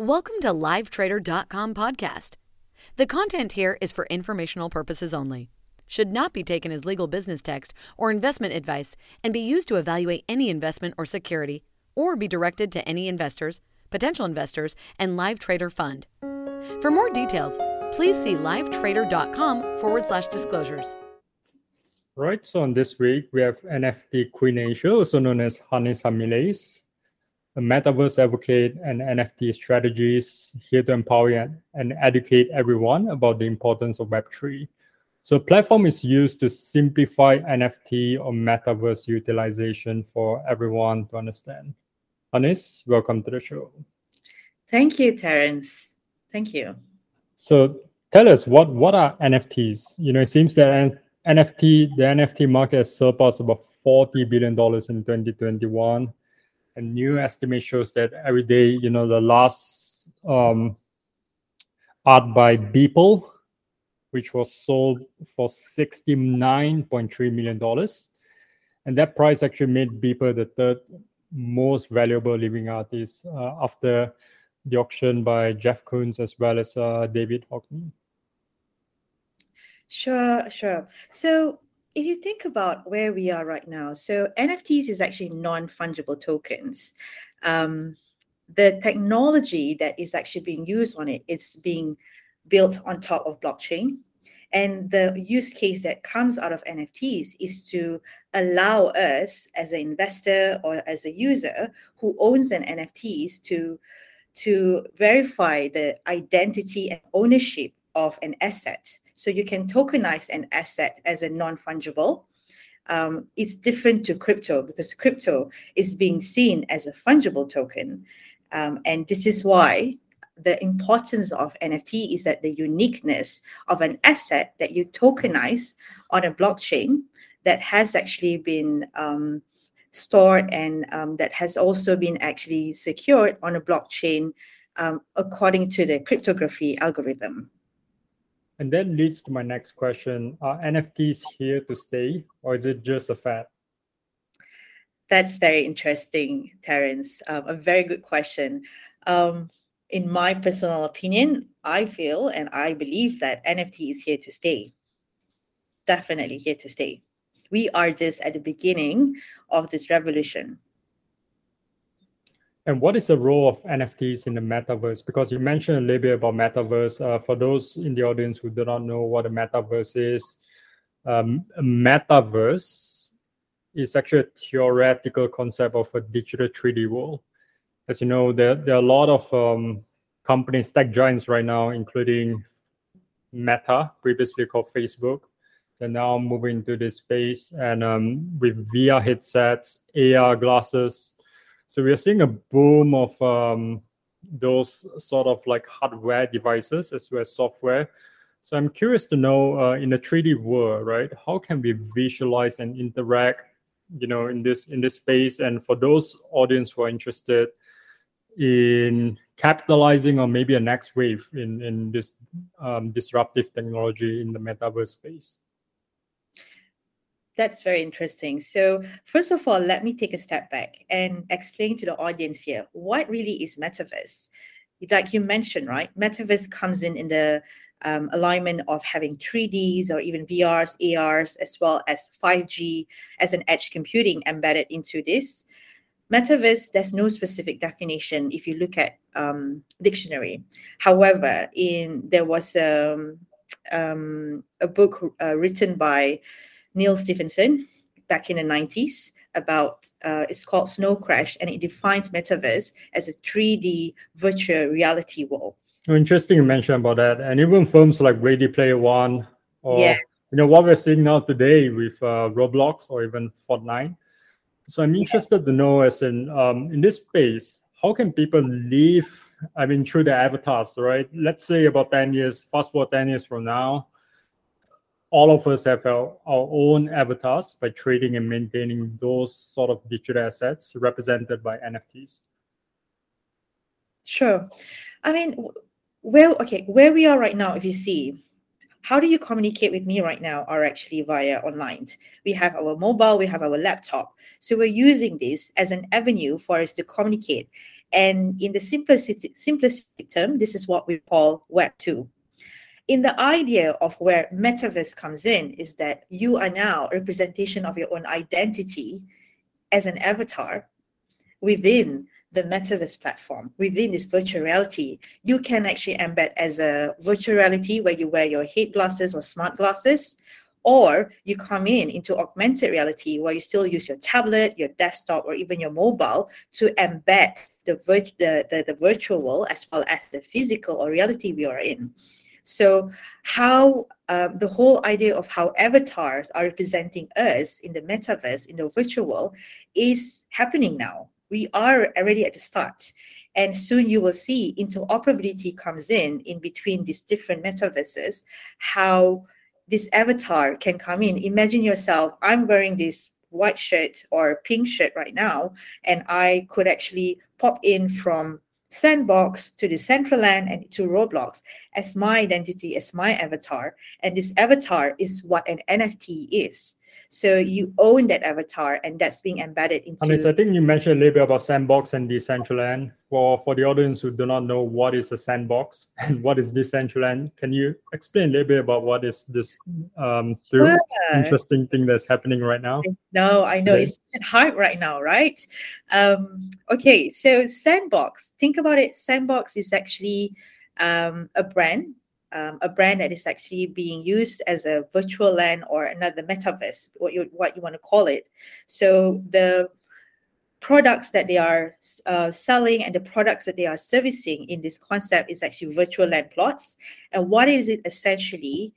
Welcome to LiveTrader.com podcast. The content here is for informational purposes only, should not be taken as legal business text or investment advice, and be used to evaluate any investment or security, or be directed to any investors, potential investors, and Live Trader Fund. For more details, please see livetrader.com forward slash disclosures. Right, so on this week, we have NFT Queen Asia, also known as Hannes Hamiles a metaverse advocate and NFT strategies here to empower and educate everyone about the importance of Web3. So, platform is used to simplify NFT or metaverse utilization for everyone to understand. Anis, welcome to the show. Thank you, Terence. Thank you. So, tell us what what are NFTs? You know, it seems that NFT the NFT market has surpassed about forty billion dollars in 2021 a new estimate shows that every day, you know, the last um, art by Beeple, which was sold for $69.3 million. And that price actually made Beeple the third most valuable living artist uh, after the auction by Jeff Koons as well as uh, David Hockney. Sure, sure. So if you think about where we are right now, so NFTs is actually non-fungible tokens. Um, the technology that is actually being used on it, it's being built on top of blockchain. And the use case that comes out of NFTs is to allow us as an investor or as a user who owns an NFTs to, to verify the identity and ownership of an asset so you can tokenize an asset as a non fungible. Um, it's different to crypto because crypto is being seen as a fungible token. Um, and this is why the importance of NFT is that the uniqueness of an asset that you tokenize on a blockchain that has actually been um, stored and um, that has also been actually secured on a blockchain um, according to the cryptography algorithm. And that leads to my next question. Are NFTs here to stay, or is it just a fad? That's very interesting, Terence. Um, a very good question. Um, in my personal opinion, I feel and I believe that NFT is here to stay. Definitely here to stay. We are just at the beginning of this revolution. And what is the role of NFTs in the metaverse? Because you mentioned a little bit about metaverse. Uh, for those in the audience who do not know what a metaverse is, um, metaverse is actually a theoretical concept of a digital 3D world. As you know, there, there are a lot of um, companies, tech giants right now, including Meta, previously called Facebook. They're now moving into this space and um, with VR headsets, AR glasses, so we are seeing a boom of um, those sort of like hardware devices as well as software. So I'm curious to know uh, in a 3D world, right? How can we visualize and interact, you know, in this in this space? And for those audience who are interested in capitalizing on maybe a next wave in in this um, disruptive technology in the metaverse space. That's very interesting. So, first of all, let me take a step back and explain to the audience here what really is metaverse. Like you mentioned, right? Metaverse comes in in the um, alignment of having 3Ds or even VRs, ARs, as well as 5G as an edge computing embedded into this. Metaverse, there's no specific definition if you look at um, dictionary. However, in there was um, um, a book uh, written by Neal Stephenson back in the 90s about uh, it's called Snow Crash and it defines metaverse as a 3D virtual reality world. Oh, interesting you mentioned about that. And even films like Ready Player One or yes. you know what we're seeing now today with uh, Roblox or even Fortnite. So I'm interested to know as in um, in this space, how can people live I mean through their avatars, right? Let's say about 10 years, fast forward 10 years from now, all of us have our, our own avatars by trading and maintaining those sort of digital assets represented by NFTs. Sure. I mean, where okay, where we are right now, if you see, how do you communicate with me right now are actually via online. We have our mobile, we have our laptop. So we're using this as an avenue for us to communicate. And in the simplistic, simplistic term, this is what we call Web 2. In the idea of where metaverse comes in, is that you are now a representation of your own identity as an avatar within the metaverse platform within this virtual reality. You can actually embed as a virtual reality where you wear your head glasses or smart glasses or you come in into augmented reality where you still use your tablet your desktop or even your mobile to embed the, vir- the, the, the virtual world as well as the physical or reality we are in so how um, the whole idea of how avatars are representing us in the metaverse in the virtual world is happening now. We are already at the start. And soon you will see interoperability comes in in between these different metaverses how this avatar can come in. Imagine yourself i'm wearing this white shirt or pink shirt right now and i could actually pop in from sandbox to Decentraland and to roblox as my identity as my avatar. And this avatar is what an nft is so you own that avatar, and that's being embedded into. Anis, I think you mentioned a little bit about sandbox and Decentraland. For for the audience who do not know what is a sandbox and what is Decentraland, can you explain a little bit about what is this um, yeah. interesting thing that's happening right now? No, I know it's hard right now, right? Um, okay, so sandbox. Think about it. Sandbox is actually um, a brand um, a brand that is actually being used as a virtual land or another metaverse, what you what you want to call it. So the products that they are uh, selling and the products that they are servicing in this concept is actually virtual land plots. And what is it essentially?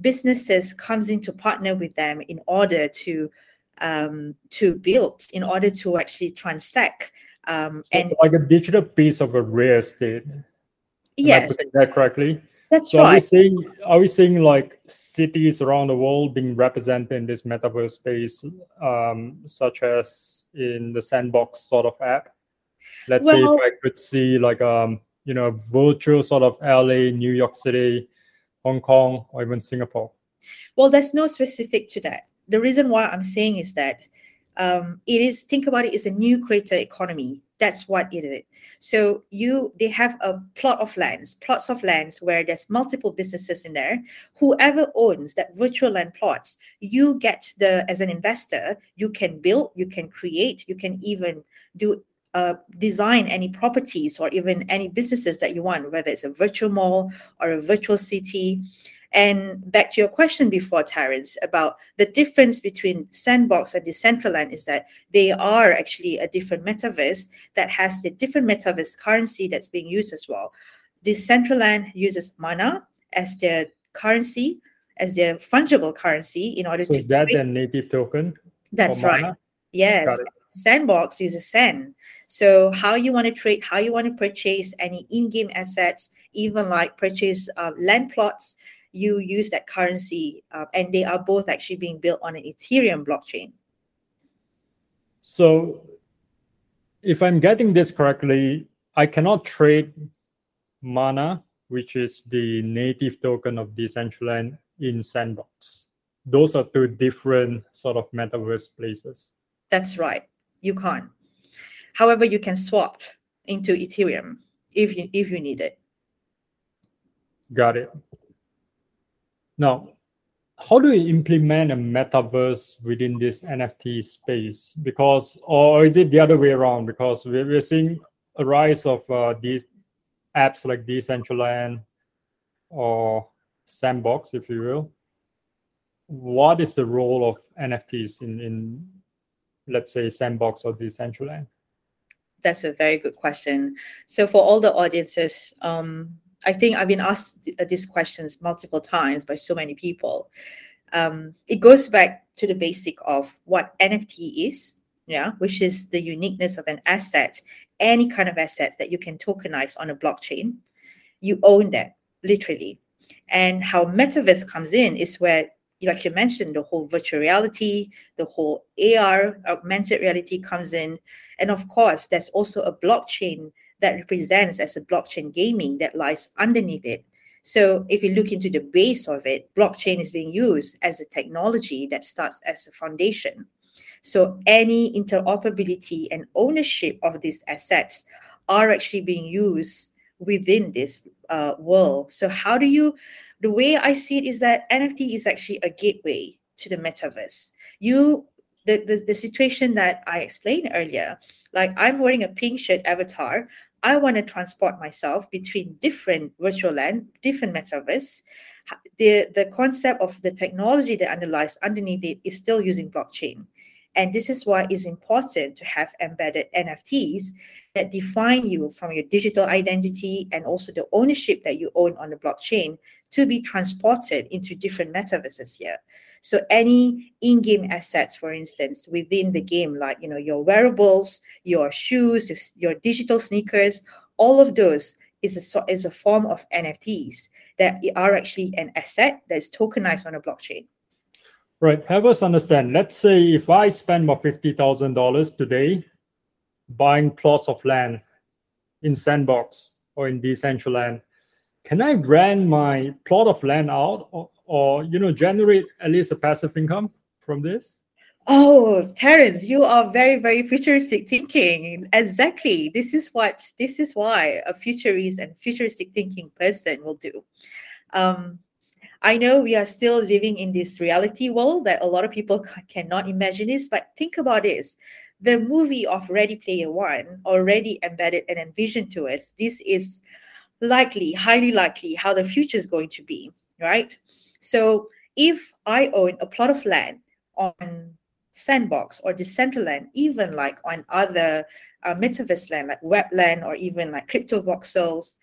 Businesses comes in to partner with them in order to um, to build, in order to actually transact. Um, so and like a digital piece of a real estate. Yes. Am I putting that correctly? That's so right. Are we seeing are we seeing like cities around the world being represented in this metaverse space, um, such as in the Sandbox sort of app? Let's well, say if I could see like um you know virtual sort of LA, New York City, Hong Kong, or even Singapore. Well, there's no specific to that. The reason why I'm saying is that um, it is think about it, it's a new creator economy that's what it is. So you they have a plot of lands plots of lands where there's multiple businesses in there. Whoever owns that virtual land plots you get the as an investor you can build you can create you can even do uh, design any properties or even any businesses that you want whether it's a virtual mall or a virtual city and back to your question before, Terence, about the difference between Sandbox and Decentraland is that they are actually a different metaverse that has a different metaverse currency that's being used as well. Decentraland uses mana as their currency, as their fungible currency in order so to. Is that their native token? That's right. Yes. Sandbox uses Sand. So how you want to trade, how you want to purchase any in-game assets, even like purchase uh, land plots, you use that currency, uh, and they are both actually being built on an Ethereum blockchain. So, if I'm getting this correctly, I cannot trade Mana, which is the native token of Decentraland, in Sandbox. Those are two different sort of metaverse places. That's right. You can't. However, you can swap into Ethereum if you if you need it. Got it. Now, how do we implement a metaverse within this NFT space? Because, or is it the other way around? Because we're, seeing a rise of uh, these apps like Decentraland or Sandbox, if you will. What is the role of NFTs in, in let's say, Sandbox or Decentraland? That's a very good question. So, for all the audiences, um, I think I've been asked uh, these questions multiple times by so many people. Um, it goes back to the basic of what NFT is, yeah, which is the uniqueness of an asset, any kind of asset that you can tokenize on a blockchain. You own that literally. And how metaverse comes in is where, like you mentioned, the whole virtual reality, the whole AR, augmented reality comes in. And of course, there's also a blockchain that represents as a blockchain gaming that lies underneath it. So if you look into the base of it, blockchain is being used as a technology that starts as a foundation. So any interoperability and ownership of these assets are actually being used within this uh, world. So, how do you? The way I see it is that NFT is actually a gateway to the metaverse. You the, the, the situation that I explained earlier, like I'm wearing a pink shirt avatar, I want to transport myself between different virtual land, different metaverse. The, the concept of the technology that underlies underneath it is still using blockchain. And this is why it's important to have embedded NFTs that define you from your digital identity and also the ownership that you own on the blockchain to be transported into different metaverses here. So any in-game assets, for instance, within the game, like you know your wearables, your shoes, your, your digital sneakers, all of those is a is a form of NFTs that are actually an asset that is tokenized on a blockchain. Right. Help us understand. Let's say if I spend my fifty thousand dollars today buying plots of land in Sandbox or in Decentraland, can I rent my plot of land out or, you know generate at least a passive income from this? Oh, Terence, you are very, very futuristic thinking. Exactly. This is what this is why a futurist and futuristic thinking person will do. Um, I know we are still living in this reality world that a lot of people cannot imagine this, but think about this. The movie of Ready Player One already embedded and envisioned to us. This is likely, highly likely, how the future is going to be, right? So if I own a plot of land on Sandbox or Decentraland, even like on other uh, metaverse land like Webland or even like Crypto Voxels,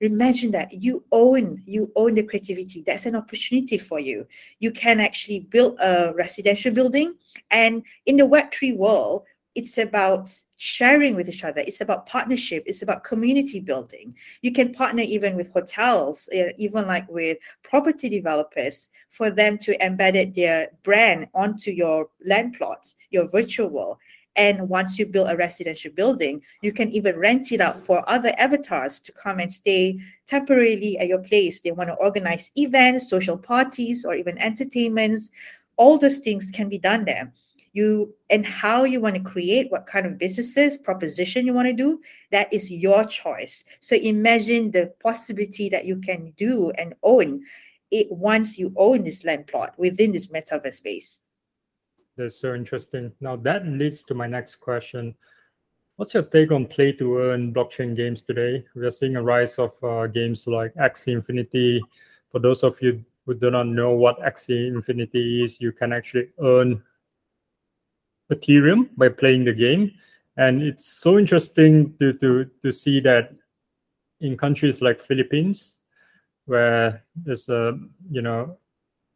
imagine that you own you own the creativity. That's an opportunity for you. You can actually build a residential building, and in the Web three world, it's about sharing with each other. It's about partnership. It's about community building. You can partner even with hotels, eh, even like with property developers, for them to embed their brand onto your land plots, your virtual world. And once you build a residential building, you can even rent it out for other avatars to come and stay temporarily at your place. They want to organize events, social parties, or even entertainments. All those things can be done there you and how you want to create what kind of businesses proposition you want to do that is your choice. So imagine the possibility that you can do and own it once you own this land plot within this metaverse space. That's so interesting. Now that leads to my next question. What's your take on play to earn blockchain games today? We are seeing a rise of uh, games like axie infinity. For those of you who do not know what axie infinity is you can actually earn Ethereum by playing the game. And it's so interesting to, to, to see that in countries like Philippines, where there's a you know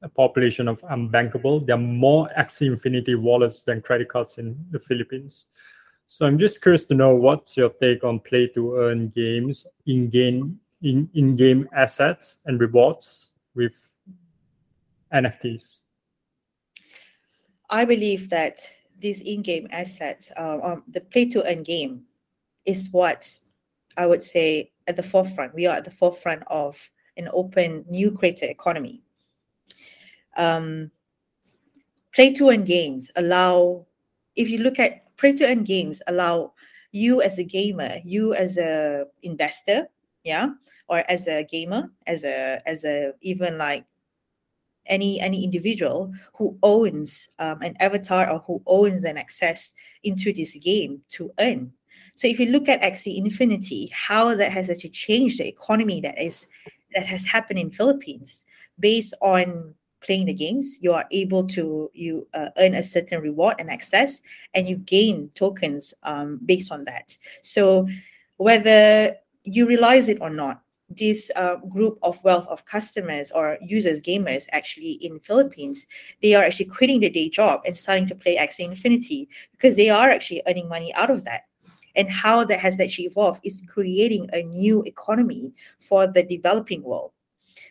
a population of unbankable, there are more Axie Infinity wallets than credit cards in the Philippines. So I'm just curious to know what's your take on play to earn games in game in in game assets and rewards with NFTs. I believe that these in-game assets, uh, um, the play-to-earn game, is what I would say at the forefront. We are at the forefront of an open, new creator economy. Um, play-to-earn games allow, if you look at play-to-earn games, allow you as a gamer, you as a investor, yeah, or as a gamer, as a as a even like any any individual who owns um, an avatar or who owns an access into this game to earn. So if you look at Axie Infinity, how that has actually changed the economy that is that has happened in Philippines based on playing the games you are able to you uh, earn a certain reward and access and you gain tokens um, based on that so whether you realize it or not this uh, group of wealth of customers or users, gamers, actually in Philippines, they are actually quitting their day job and starting to play Axie Infinity because they are actually earning money out of that. And how that has actually evolved is creating a new economy for the developing world.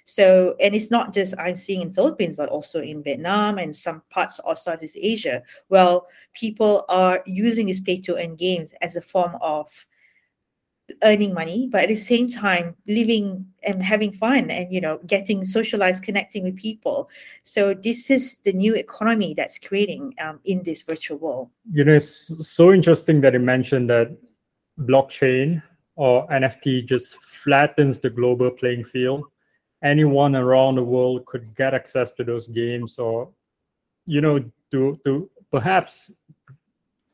So, and it's not just I'm seeing in Philippines, but also in Vietnam and some parts of Southeast Asia. Well, people are using these pay to earn games as a form of earning money but at the same time living and having fun and you know getting socialized connecting with people so this is the new economy that's creating um, in this virtual world you know it's so interesting that you mentioned that blockchain or NFT just flattens the global playing field. Anyone around the world could get access to those games, or you know, to to perhaps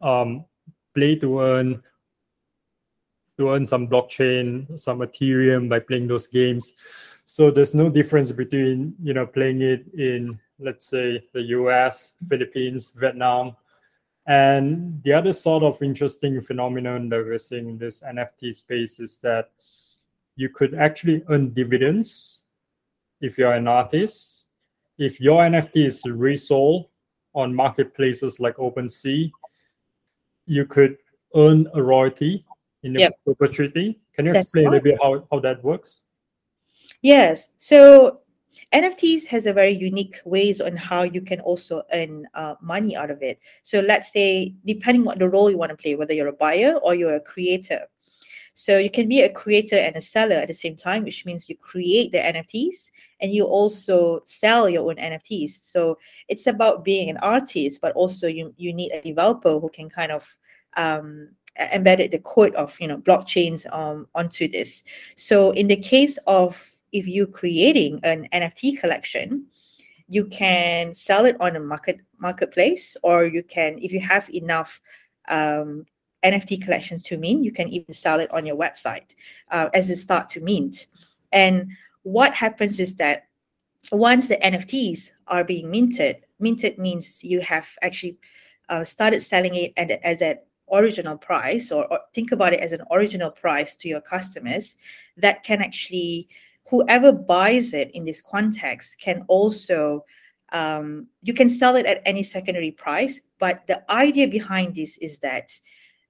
um, play to earn to earn some blockchain, some Ethereum by playing those games. So there's no difference between you know playing it in let's say the US, Philippines, Vietnam, and the other sort of interesting phenomenon that we're seeing in this NFT space is that you could actually earn dividends if you're an artist. If your NFT is resold on marketplaces like OpenSea, you could earn a royalty in the yep. perpetuity. Can you explain right. a little bit how, how that works? Yes. So NFTs has a very unique ways on how you can also earn uh, money out of it. So let's say, depending on the role you want to play, whether you're a buyer or you're a creator. So you can be a creator and a seller at the same time, which means you create the NFTs and you also sell your own NFTs. So it's about being an artist, but also you you need a developer who can kind of um, embedded the code of you know blockchains um, onto this. So in the case of if you're creating an NFT collection, you can sell it on a market marketplace, or you can, if you have enough um, NFT collections to mint, you can even sell it on your website uh, as it start to mint. And what happens is that once the NFTs are being minted, minted means you have actually uh, started selling it at, as an original price, or, or think about it as an original price to your customers that can actually whoever buys it in this context can also um, you can sell it at any secondary price but the idea behind this is that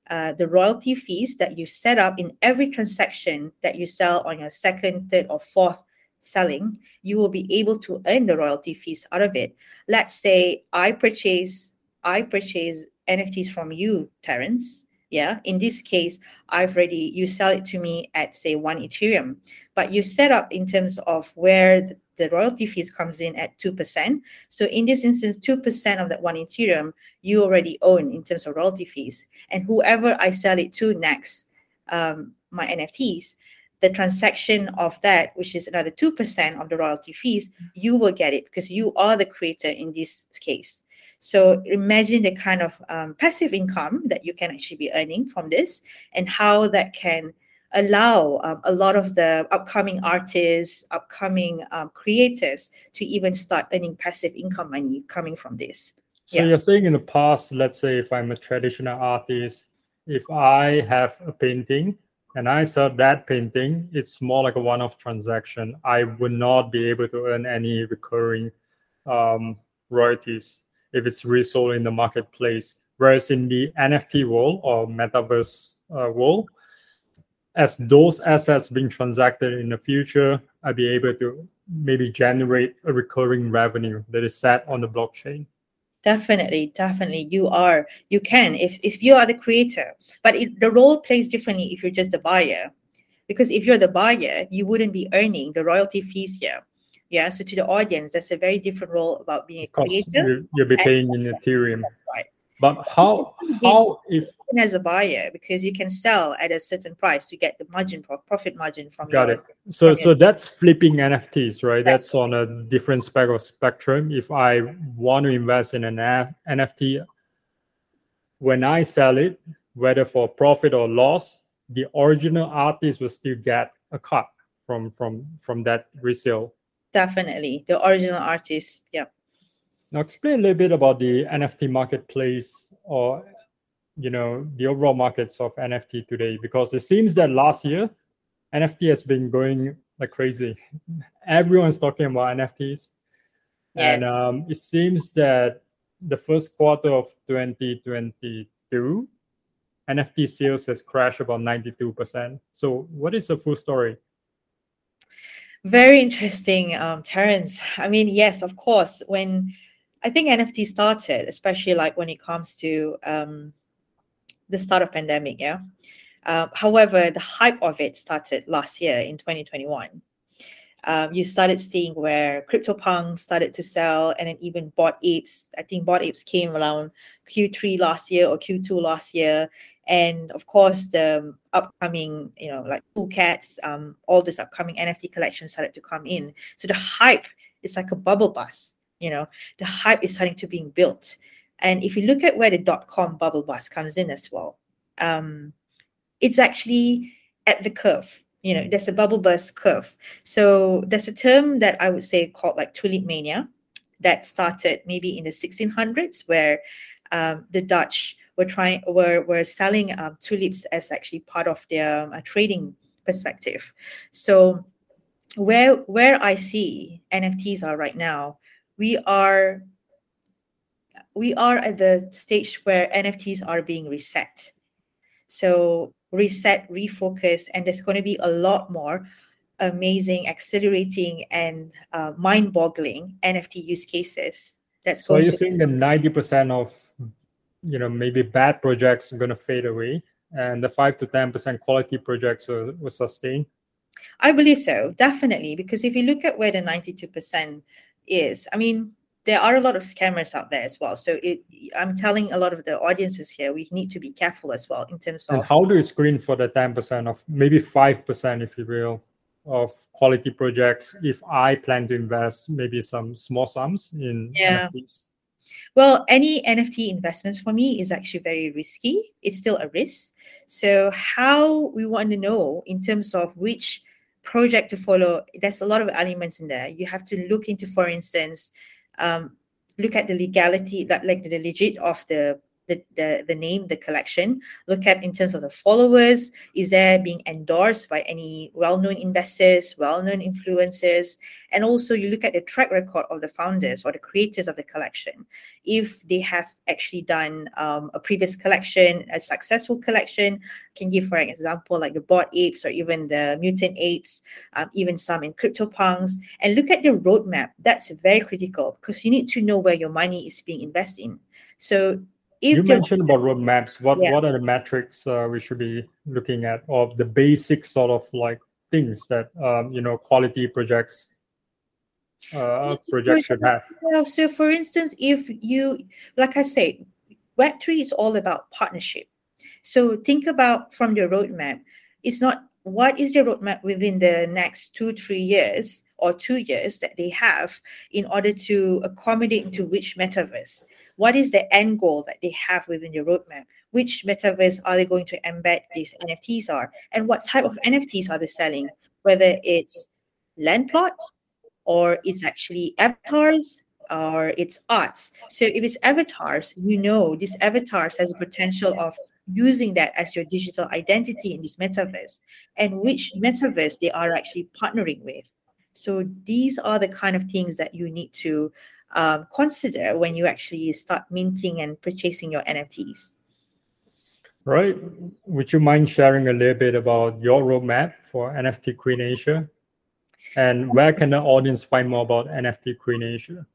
uh, the royalty fees that you set up in every transaction that you sell on your second third or fourth selling you will be able to earn the royalty fees out of it. Let's say i purchase i purchase nfts from you terence yeah in this case i've already you sell it to me at say one ethereum. But you set up in terms of where the royalty fees comes in at 2%. So in this instance, 2% of that one Ethereum you already own in terms of royalty fees. And whoever I sell it to next, um, my NFTs, the transaction of that, which is another 2% of the royalty fees, you will get it because you are the creator in this case. So imagine the kind of um, passive income that you can actually be earning from this and how that can allow um, a lot of the upcoming artists, upcoming um, creators to even start earning passive income money coming from this. So yeah. you're saying in the past, let's say if I'm a traditional artist, if I have a painting and I sell that painting, it's more like a one-off transaction. I would not be able to earn any recurring um, royalties if it's resold in the marketplace. Whereas in the NFT world or metaverse uh, world, as those assets being transacted in the future, I'll be able to maybe generate a recurring revenue that is set on the blockchain. Definitely, definitely, you are. You can if if you are the creator, but it, the role plays differently if you're just the buyer, because if you're the buyer, you wouldn't be earning the royalty fees here. Yeah, so to the audience, that's a very different role about being a creator. You'll be paying in Ethereum. Right. But how how if as a buyer because you can sell at a certain price to get the margin profit margin from got your, it. So so that's flipping NFTs, right? That's, that's on a different spec of spectrum. If I want to invest in an NFT, when I sell it, whether for profit or loss, the original artist will still get a cut from from from that resale. Definitely, the original artist. Yeah. Now, explain a little bit about the NFT marketplace or you know the overall markets of NFT today, because it seems that last year NFT has been going like crazy. Everyone's talking about NFTs, yes. and um, it seems that the first quarter of 2022 NFT sales has crashed about 92%. So, what is the full story? Very interesting, um, Terence. I mean, yes, of course. When I think NFT started, especially like when it comes to um, the start of pandemic. Yeah. Uh, however, the hype of it started last year in 2021. Um, you started seeing where CryptoPunk started to sell, and then even Bored Apes. I think Bored Apes came around Q3 last year or Q2 last year, and of course the upcoming, you know, like Cool Cats, um, all this upcoming NFT collection started to come in. So the hype is like a bubble bust. You know, the hype is starting to being built. And if you look at where the dot com bubble bust comes in as well, um, it's actually at the curve you know there's a bubble burst curve so there's a term that i would say called like tulip mania that started maybe in the 1600s where um, the dutch were trying were were selling um, tulips as actually part of their uh, trading perspective so where where i see nfts are right now we are we are at the stage where nfts are being reset so reset, refocus, and there's going to be a lot more amazing, accelerating, and uh, mind-boggling NFT use cases. That's so. Are you to- saying that ninety percent of you know maybe bad projects are going to fade away, and the five to ten percent quality projects will, will sustain? I believe so, definitely. Because if you look at where the ninety-two percent is, I mean, there are a lot of scammers out there as well. So it, I'm telling a lot of the audiences here, we need to be careful as well in terms of. And how do you screen for the 10% of maybe 5%, if you will, of quality projects if I plan to invest maybe some small sums in yeah. NFTs? Well, any NFT investments for me is actually very risky. It's still a risk. So, how we want to know in terms of which project to follow, there's a lot of elements in there. You have to look into, for instance, um, look at the legality, like, like the legit of the the, the, the name, the collection. Look at in terms of the followers. Is there being endorsed by any well-known investors, well-known influencers? And also you look at the track record of the founders or the creators of the collection. If they have actually done um, a previous collection, a successful collection, can give for example like the Bored Apes or even the mutant apes, um, even some in CryptoPunks, and look at the roadmap. That's very critical because you need to know where your money is being invested in. So you mentioned about roadmaps. What yeah. what are the metrics uh, we should be looking at or the basic sort of like things that um, you know quality projects uh, project should have yeah, so for instance if you like i say web3 is all about partnership. So think about from the roadmap. It's not what is the roadmap within the next two three years or two years that they have in order to accommodate into which metaverse what is the end goal that they have within your roadmap? Which metaverse are they going to embed these NFTs are? And what type of NFTs are they selling? Whether it's land plots or it's actually avatars or it's arts. So if it's avatars, you know this avatars has a potential of using that as your digital identity in this metaverse and which metaverse they are actually partnering with. So these are the kind of things that you need to um, consider when you actually start minting and purchasing your NFTs. Right. Would you mind sharing a little bit about your roadmap for NFT Queen Asia? And where can the audience find more about NFT Queen Asia?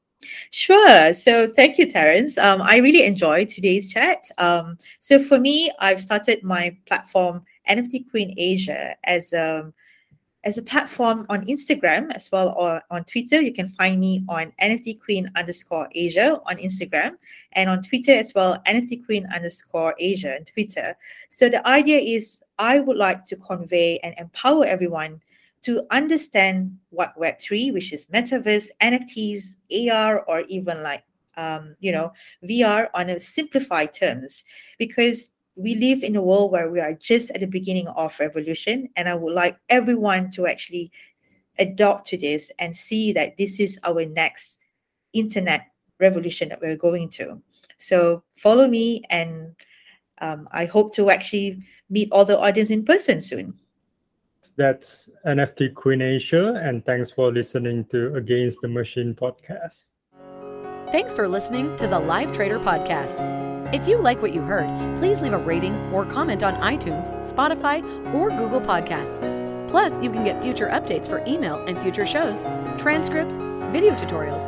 Sure. So thank you, Terence. Um, I really enjoyed today's chat. Um, so for me, I've started my platform NFT Queen Asia as um, as a platform on Instagram as well or on Twitter. You can find me on NFT Queen underscore Asia on Instagram and on Twitter as well, NFT Queen underscore Asia on Twitter. So the idea is I would like to convey and empower everyone to understand what Web3, which is metaverse, NFTs, AR, or even like um, you know, VR on a simplified terms, because we live in a world where we are just at the beginning of revolution and i would like everyone to actually adopt to this and see that this is our next internet revolution that we're going to. So follow me and um, i hope to actually meet all the audience in person soon. That's nft queen asia and thanks for listening to against the machine podcast. Thanks for listening to the live trader podcast if you like what you heard, please leave a rating or comment on iTunes, Spotify, or Google Podcasts. Plus, you can get future updates for email and future shows, transcripts, video tutorials,